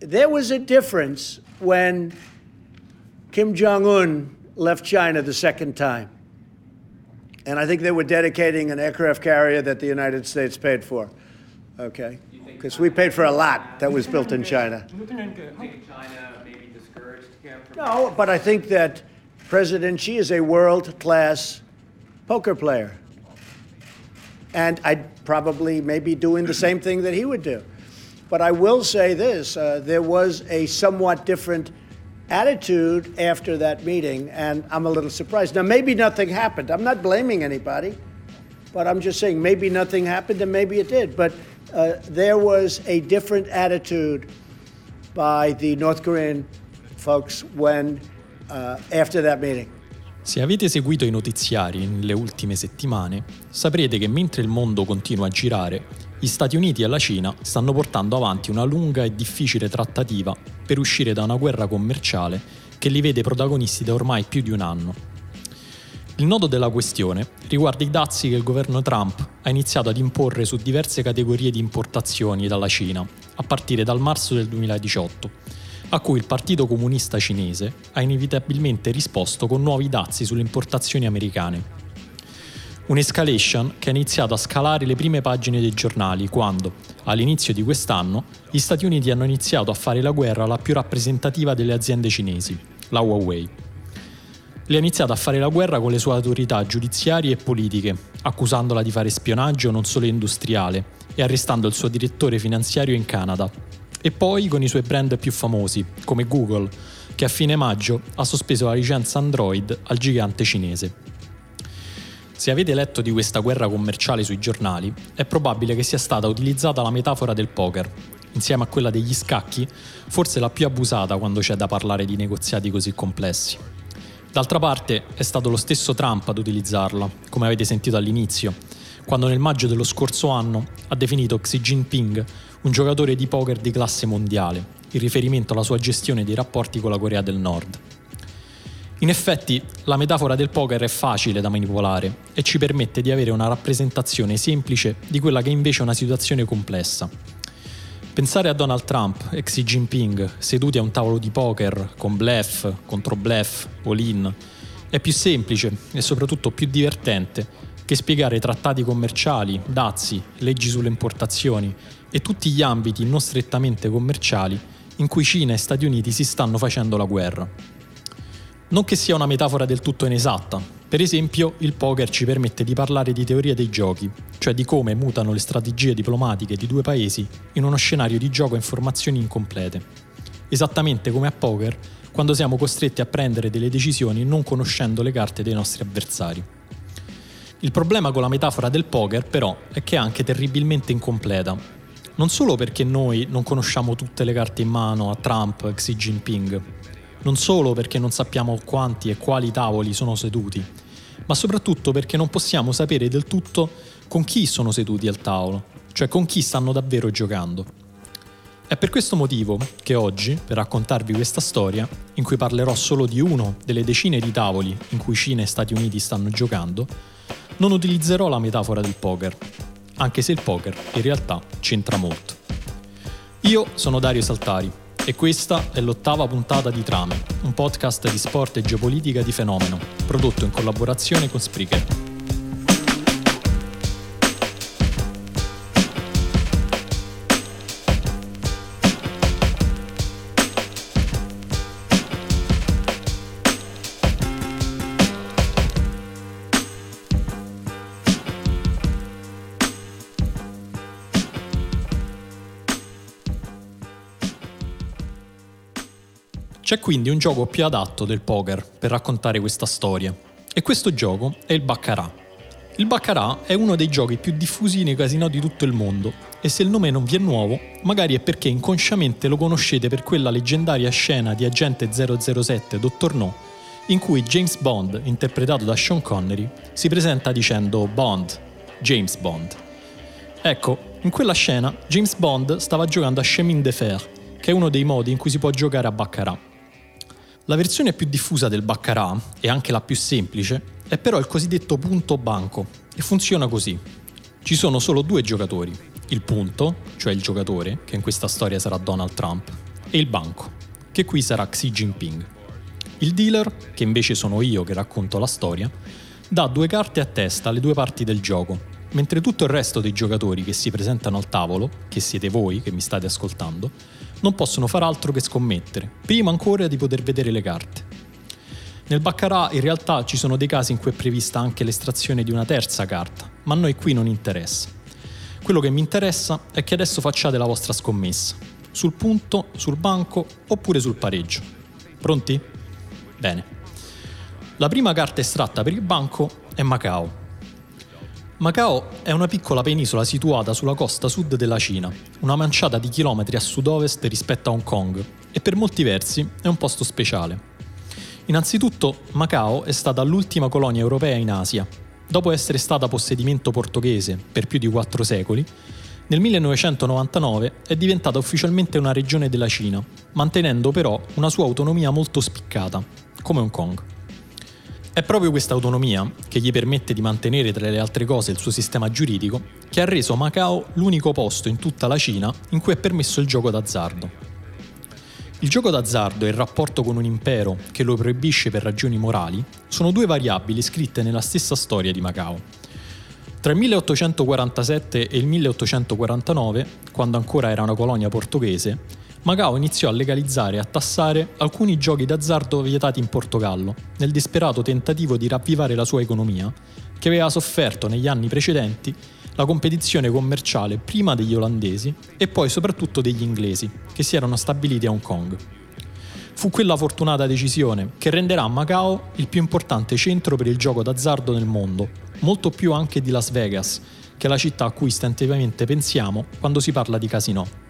There was a difference when Kim Jong un left China the second time. And I think they were dedicating an aircraft carrier that the United States paid for. Okay? Because we paid for a lot that was built in China. No, but I think that President Xi is a world class poker player. And I'd probably maybe doing the same thing that he would do. But I will say this uh, there was a somewhat different attitude after that meeting, and I'm a little surprised. Now, maybe nothing happened. I'm not blaming anybody, but I'm just saying maybe nothing happened and maybe it did. But uh, there was a different attitude by the North Korean folks when, uh, after that meeting. Se avete seguito i notiziari nelle ultime settimane, saprete che mentre il mondo continua a girare, gli Stati Uniti e la Cina stanno portando avanti una lunga e difficile trattativa per uscire da una guerra commerciale che li vede protagonisti da ormai più di un anno. Il nodo della questione riguarda i dazi che il governo Trump ha iniziato ad imporre su diverse categorie di importazioni dalla Cina, a partire dal marzo del 2018, a cui il Partito Comunista Cinese ha inevitabilmente risposto con nuovi dazi sulle importazioni americane. Un'escalation che ha iniziato a scalare le prime pagine dei giornali quando, all'inizio di quest'anno, gli Stati Uniti hanno iniziato a fare la guerra alla più rappresentativa delle aziende cinesi, la Huawei. Le ha iniziato a fare la guerra con le sue autorità giudiziarie e politiche, accusandola di fare spionaggio non solo industriale e arrestando il suo direttore finanziario in Canada. E poi con i suoi brand più famosi, come Google, che a fine maggio ha sospeso la licenza Android al gigante cinese. Se avete letto di questa guerra commerciale sui giornali, è probabile che sia stata utilizzata la metafora del poker, insieme a quella degli scacchi, forse la più abusata quando c'è da parlare di negoziati così complessi. D'altra parte è stato lo stesso Trump ad utilizzarla, come avete sentito all'inizio, quando nel maggio dello scorso anno ha definito Xi Jinping un giocatore di poker di classe mondiale, in riferimento alla sua gestione dei rapporti con la Corea del Nord. In effetti, la metafora del poker è facile da manipolare e ci permette di avere una rappresentazione semplice di quella che invece è una situazione complessa. Pensare a Donald Trump e Xi Jinping seduti a un tavolo di poker con bluff, contro bluff, all-in, è più semplice e soprattutto più divertente che spiegare trattati commerciali, dazi, leggi sulle importazioni e tutti gli ambiti non strettamente commerciali in cui Cina e Stati Uniti si stanno facendo la guerra. Non che sia una metafora del tutto inesatta. Per esempio, il poker ci permette di parlare di teoria dei giochi, cioè di come mutano le strategie diplomatiche di due paesi in uno scenario di gioco a informazioni incomplete. Esattamente come a poker, quando siamo costretti a prendere delle decisioni non conoscendo le carte dei nostri avversari. Il problema con la metafora del poker, però, è che è anche terribilmente incompleta. Non solo perché noi non conosciamo tutte le carte in mano a Trump Xi Jinping, non solo perché non sappiamo quanti e quali tavoli sono seduti, ma soprattutto perché non possiamo sapere del tutto con chi sono seduti al tavolo, cioè con chi stanno davvero giocando. È per questo motivo che oggi, per raccontarvi questa storia, in cui parlerò solo di uno delle decine di tavoli in cui Cina e Stati Uniti stanno giocando, non utilizzerò la metafora del poker, anche se il poker in realtà c'entra molto. Io sono Dario Saltari e questa è l'ottava puntata di Trame, un podcast di sport e geopolitica di fenomeno, prodotto in collaborazione con Spreaker. C'è quindi un gioco più adatto del poker per raccontare questa storia, e questo gioco è il Baccarat. Il Baccarat è uno dei giochi più diffusi nei casino di tutto il mondo, e se il nome non vi è nuovo, magari è perché inconsciamente lo conoscete per quella leggendaria scena di Agente 007 Dr. No, in cui James Bond, interpretato da Sean Connery, si presenta dicendo Bond, James Bond. Ecco, in quella scena James Bond stava giocando a Chemin de Fer, che è uno dei modi in cui si può giocare a Baccarat. La versione più diffusa del Baccarat, e anche la più semplice, è però il cosiddetto punto banco, e funziona così. Ci sono solo due giocatori, il punto, cioè il giocatore, che in questa storia sarà Donald Trump, e il banco, che qui sarà Xi Jinping. Il dealer, che invece sono io che racconto la storia, dà due carte a testa alle due parti del gioco, mentre tutto il resto dei giocatori che si presentano al tavolo, che siete voi che mi state ascoltando, non possono far altro che scommettere, prima ancora di poter vedere le carte. Nel Baccarat in realtà ci sono dei casi in cui è prevista anche l'estrazione di una terza carta, ma a noi qui non interessa. Quello che mi interessa è che adesso facciate la vostra scommessa, sul punto, sul banco oppure sul pareggio. Pronti? Bene. La prima carta estratta per il banco è Macao, Macao è una piccola penisola situata sulla costa sud della Cina, una manciata di chilometri a sud-ovest rispetto a Hong Kong, e per molti versi è un posto speciale. Innanzitutto, Macao è stata l'ultima colonia europea in Asia. Dopo essere stata possedimento portoghese per più di quattro secoli, nel 1999 è diventata ufficialmente una regione della Cina, mantenendo però una sua autonomia molto spiccata, come Hong Kong. È proprio questa autonomia, che gli permette di mantenere tra le altre cose il suo sistema giuridico, che ha reso Macao l'unico posto in tutta la Cina in cui è permesso il gioco d'azzardo. Il gioco d'azzardo e il rapporto con un impero che lo proibisce per ragioni morali sono due variabili scritte nella stessa storia di Macao. Tra il 1847 e il 1849, quando ancora era una colonia portoghese, Macao iniziò a legalizzare e a tassare alcuni giochi d'azzardo vietati in Portogallo, nel disperato tentativo di ravvivare la sua economia, che aveva sofferto negli anni precedenti la competizione commerciale prima degli olandesi e poi soprattutto degli inglesi, che si erano stabiliti a Hong Kong. Fu quella fortunata decisione che renderà Macao il più importante centro per il gioco d'azzardo nel mondo, molto più anche di Las Vegas, che è la città a cui istantaneamente pensiamo quando si parla di casino.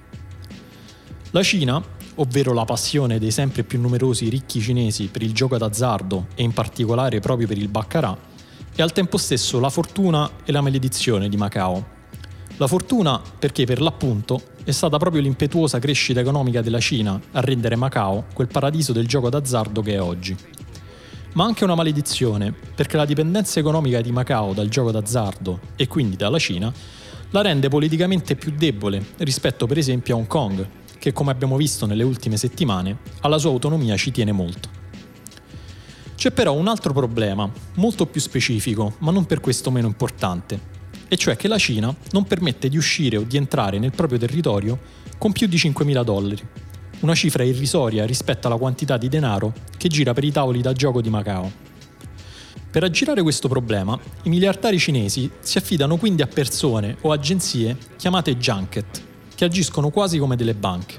La Cina, ovvero la passione dei sempre più numerosi ricchi cinesi per il gioco d'azzardo e in particolare proprio per il baccarat, è al tempo stesso la fortuna e la maledizione di Macao. La fortuna perché per l'appunto è stata proprio l'impetuosa crescita economica della Cina a rendere Macao quel paradiso del gioco d'azzardo che è oggi. Ma anche una maledizione perché la dipendenza economica di Macao dal gioco d'azzardo e quindi dalla Cina la rende politicamente più debole rispetto per esempio a Hong Kong, che come abbiamo visto nelle ultime settimane, alla sua autonomia ci tiene molto. C'è però un altro problema, molto più specifico, ma non per questo meno importante, e cioè che la Cina non permette di uscire o di entrare nel proprio territorio con più di 5.000 dollari, una cifra irrisoria rispetto alla quantità di denaro che gira per i tavoli da gioco di Macao. Per aggirare questo problema, i miliardari cinesi si affidano quindi a persone o agenzie chiamate junket, che agiscono quasi come delle banche.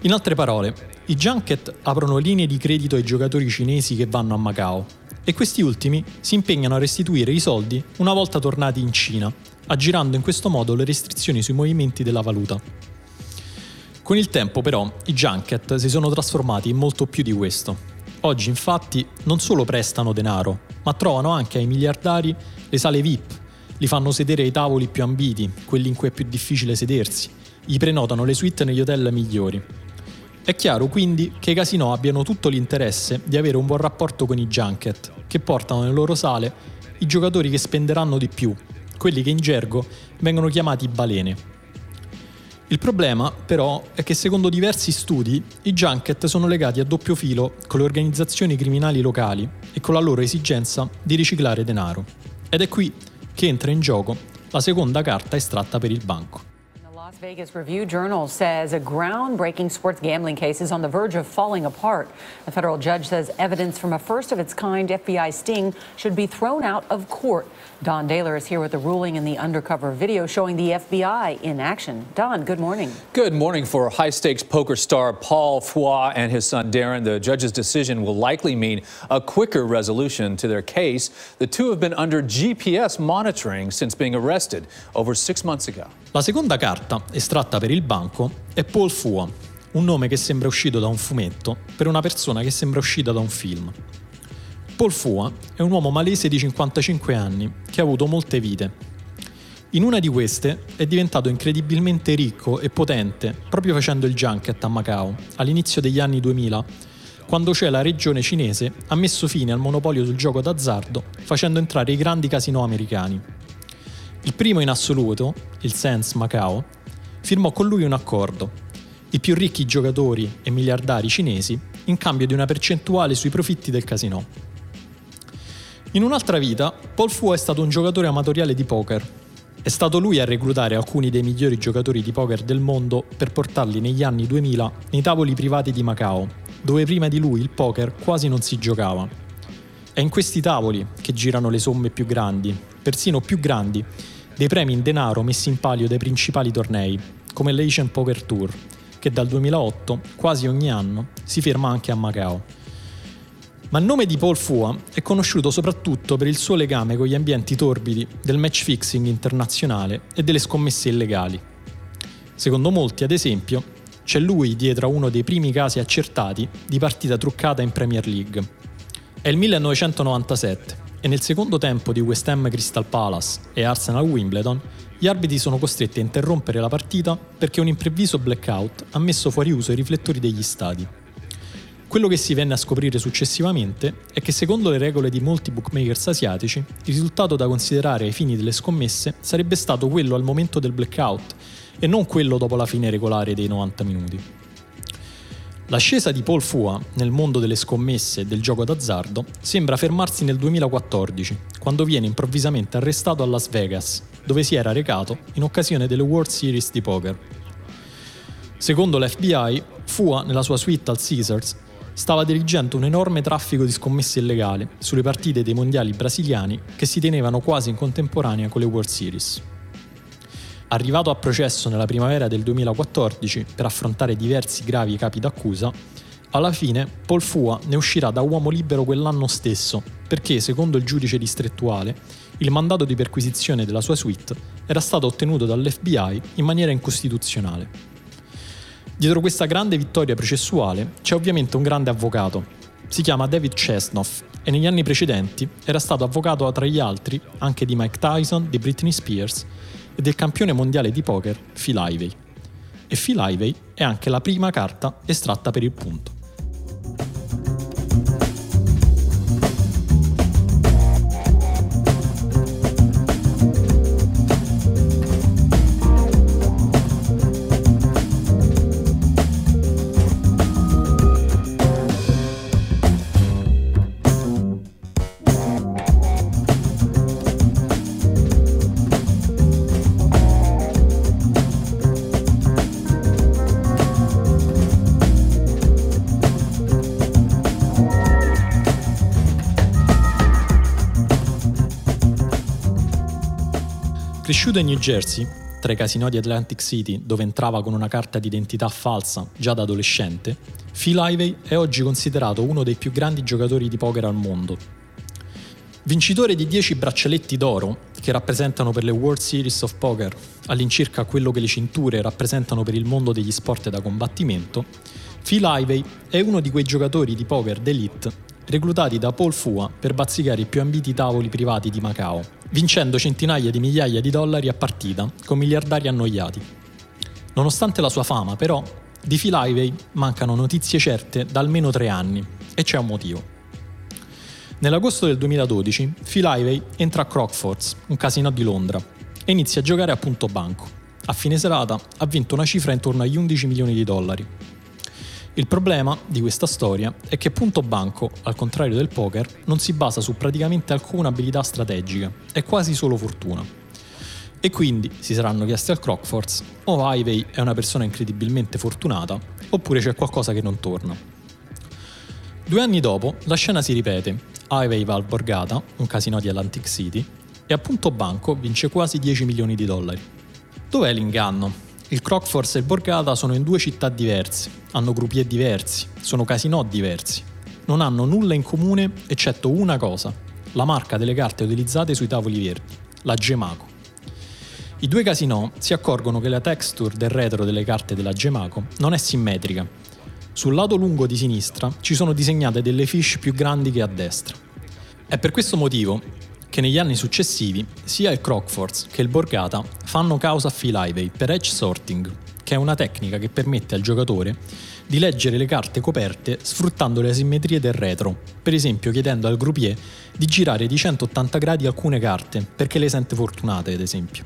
In altre parole, i junket aprono linee di credito ai giocatori cinesi che vanno a Macao e questi ultimi si impegnano a restituire i soldi una volta tornati in Cina, aggirando in questo modo le restrizioni sui movimenti della valuta. Con il tempo però i junket si sono trasformati in molto più di questo. Oggi infatti non solo prestano denaro, ma trovano anche ai miliardari le sale VIP li fanno sedere ai tavoli più ambiti, quelli in cui è più difficile sedersi, gli prenotano le suite negli hotel migliori. È chiaro quindi che i casino abbiano tutto l'interesse di avere un buon rapporto con i junket, che portano nelle loro sale i giocatori che spenderanno di più, quelli che in gergo vengono chiamati balene. Il problema, però, è che secondo diversi studi i junket sono legati a doppio filo con le organizzazioni criminali locali e con la loro esigenza di riciclare denaro. Ed è qui che entra in gioco la seconda carta estratta per il banco. Las Vegas Review Journal says a groundbreaking sports gambling case is on the verge of falling apart. The federal judge says evidence from a first of its kind FBI sting should be thrown out of court. Don Daler is here with the ruling in the undercover video showing the FBI in action. Don, good morning. Good morning for high stakes poker star Paul Foy and his son Darren. The judge's decision will likely mean a quicker resolution to their case. The two have been under GPS monitoring since being arrested over six months ago. La seconda carta, estratta per il banco, è Paul Fua, un nome che sembra uscito da un fumetto per una persona che sembra uscita da un film. Paul Fua è un uomo malese di 55 anni che ha avuto molte vite. In una di queste è diventato incredibilmente ricco e potente proprio facendo il junket a Macao all'inizio degli anni 2000, quando cioè la regione cinese ha messo fine al monopolio sul gioco d'azzardo facendo entrare i grandi casino americani. Il primo in assoluto, il Sands Macao, firmò con lui un accordo. i più ricchi giocatori e miliardari cinesi in cambio di una percentuale sui profitti del casino. In un'altra vita, Paul Fu è stato un giocatore amatoriale di poker. È stato lui a reclutare alcuni dei migliori giocatori di poker del mondo per portarli negli anni 2000 nei tavoli privati di Macao, dove prima di lui il poker quasi non si giocava. È in questi tavoli che girano le somme più grandi, persino più grandi, dei premi in denaro messi in palio dai principali tornei, come l'Asian Poker Tour, che dal 2008, quasi ogni anno, si ferma anche a Macao. Ma il nome di Paul Fua è conosciuto soprattutto per il suo legame con gli ambienti torbidi del match fixing internazionale e delle scommesse illegali. Secondo molti, ad esempio, c'è lui dietro a uno dei primi casi accertati di partita truccata in Premier League. È il 1997 e nel secondo tempo di West Ham Crystal Palace e Arsenal Wimbledon gli arbitri sono costretti a interrompere la partita perché un improvviso blackout ha messo fuori uso i riflettori degli stadi. Quello che si venne a scoprire successivamente è che secondo le regole di molti bookmakers asiatici, il risultato da considerare ai fini delle scommesse sarebbe stato quello al momento del blackout e non quello dopo la fine regolare dei 90 minuti. L'ascesa di Paul Fua nel mondo delle scommesse e del gioco d'azzardo sembra fermarsi nel 2014, quando viene improvvisamente arrestato a Las Vegas, dove si era recato in occasione delle World Series di poker. Secondo l'FBI, Fua, nella sua suite al Caesars, stava dirigendo un enorme traffico di scommesse illegali sulle partite dei mondiali brasiliani che si tenevano quasi in contemporanea con le World Series. Arrivato a processo nella primavera del 2014 per affrontare diversi gravi capi d'accusa, alla fine Paul Fua ne uscirà da uomo libero quell'anno stesso, perché, secondo il giudice distrettuale, il mandato di perquisizione della sua suite era stato ottenuto dall'FBI in maniera incostituzionale. Dietro questa grande vittoria processuale c'è ovviamente un grande avvocato. Si chiama David Chesnoff e negli anni precedenti era stato avvocato tra gli altri anche di Mike Tyson, di Britney Spears e del campione mondiale di poker Phil Ivey. E Phil Ivey è anche la prima carta estratta per il punto. Cresciuto in New Jersey, tra i casinò di Atlantic City, dove entrava con una carta d'identità falsa già da adolescente, Phil Ivey è oggi considerato uno dei più grandi giocatori di poker al mondo. Vincitore di 10 braccialetti d'oro, che rappresentano per le World Series of Poker all'incirca quello che le cinture rappresentano per il mondo degli sport da combattimento, Phil Ivey è uno di quei giocatori di poker d'elite reclutati da Paul Fua per bazzicare i più ambiti tavoli privati di Macao, vincendo centinaia di migliaia di dollari a partita con miliardari annoiati. Nonostante la sua fama, però, di Phil Ivey mancano notizie certe da almeno tre anni, e c'è un motivo. Nell'agosto del 2012, Phil Ivey entra a Crockfords, un casino di Londra, e inizia a giocare a punto banco. A fine serata ha vinto una cifra intorno agli 11 milioni di dollari, il problema di questa storia è che Punto Banco, al contrario del poker, non si basa su praticamente alcuna abilità strategica, è quasi solo fortuna. E quindi si saranno chiesti al Crockfords o Ivey è una persona incredibilmente fortunata oppure c'è qualcosa che non torna. Due anni dopo la scena si ripete, Ivey va al Borgata, un casino di Atlantic City, e a Punto Banco vince quasi 10 milioni di dollari. Dov'è l'inganno? Il Crockfords e il Borgata sono in due città diverse, hanno gruppier diversi, sono casinò diversi. Non hanno nulla in comune eccetto una cosa, la marca delle carte utilizzate sui tavoli verdi, la Gemaco. I due casinò si accorgono che la texture del retro delle carte della Gemaco non è simmetrica. Sul lato lungo di sinistra ci sono disegnate delle fish più grandi che a destra. È per questo motivo che negli anni successivi sia il Crockfords che il Borgata fanno causa a Phil Ivey per edge sorting, che è una tecnica che permette al giocatore di leggere le carte coperte sfruttando le asimmetrie del retro, per esempio chiedendo al groupier di girare di 180 gradi alcune carte perché le sente fortunate, ad esempio.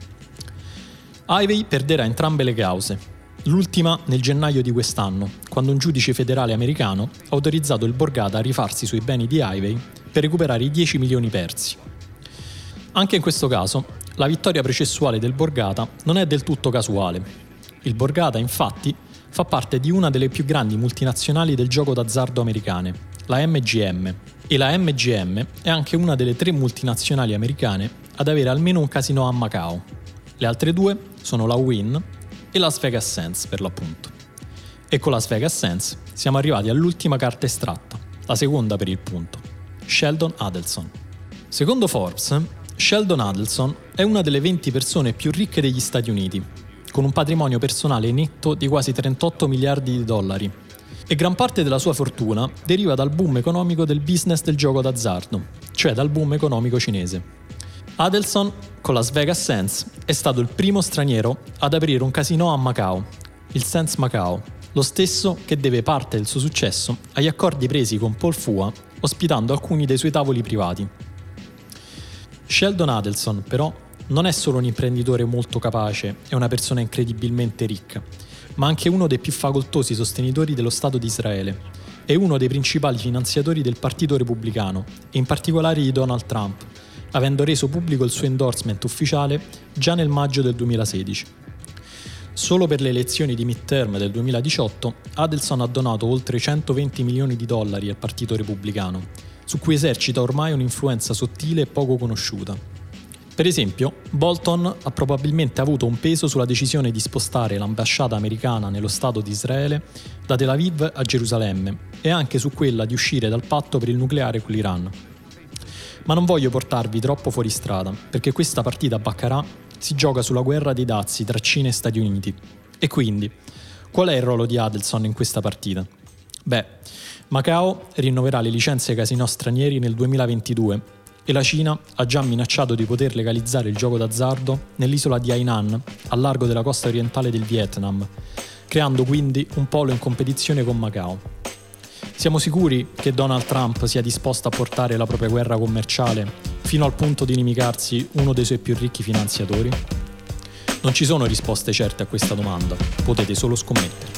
Ivey perderà entrambe le cause, L'ultima nel gennaio di quest'anno, quando un giudice federale americano ha autorizzato il Borgata a rifarsi sui beni di Highway per recuperare i 10 milioni persi. Anche in questo caso, la vittoria processuale del Borgata non è del tutto casuale. Il Borgata, infatti, fa parte di una delle più grandi multinazionali del gioco d'azzardo americane, la MGM, e la MGM è anche una delle tre multinazionali americane ad avere almeno un casino a Macao. Le altre due sono la Win e Las Vegas Sands per l'appunto. E con Las Vegas Sands siamo arrivati all'ultima carta estratta, la seconda per il punto, Sheldon Adelson. Secondo Forbes, Sheldon Adelson è una delle 20 persone più ricche degli Stati Uniti, con un patrimonio personale netto di quasi 38 miliardi di dollari. E gran parte della sua fortuna deriva dal boom economico del business del gioco d'azzardo, cioè dal boom economico cinese. Adelson, con Las Vegas Sands, è stato il primo straniero ad aprire un casino a Macao, il Sands Macao, lo stesso che deve parte del suo successo agli accordi presi con Paul Fua, ospitando alcuni dei suoi tavoli privati. Sheldon Adelson, però, non è solo un imprenditore molto capace e una persona incredibilmente ricca, ma anche uno dei più facoltosi sostenitori dello Stato di Israele e uno dei principali finanziatori del Partito Repubblicano, e in particolare di Donald Trump, avendo reso pubblico il suo endorsement ufficiale già nel maggio del 2016. Solo per le elezioni di midterm del 2018, Adelson ha donato oltre 120 milioni di dollari al Partito Repubblicano, su cui esercita ormai un'influenza sottile e poco conosciuta. Per esempio, Bolton ha probabilmente avuto un peso sulla decisione di spostare l'ambasciata americana nello Stato di Israele da Tel Aviv a Gerusalemme e anche su quella di uscire dal patto per il nucleare con l'Iran. Ma non voglio portarvi troppo fuori strada, perché questa partita a Baccarat si gioca sulla guerra dei dazi tra Cina e Stati Uniti. E quindi, qual è il ruolo di Adelson in questa partita? Beh, Macao rinnoverà le licenze casino stranieri nel 2022 e la Cina ha già minacciato di poter legalizzare il gioco d'azzardo nell'isola di Hainan, al largo della costa orientale del Vietnam, creando quindi un polo in competizione con Macao. Siamo sicuri che Donald Trump sia disposto a portare la propria guerra commerciale fino al punto di inimicarsi uno dei suoi più ricchi finanziatori? Non ci sono risposte certe a questa domanda, potete solo scommettere.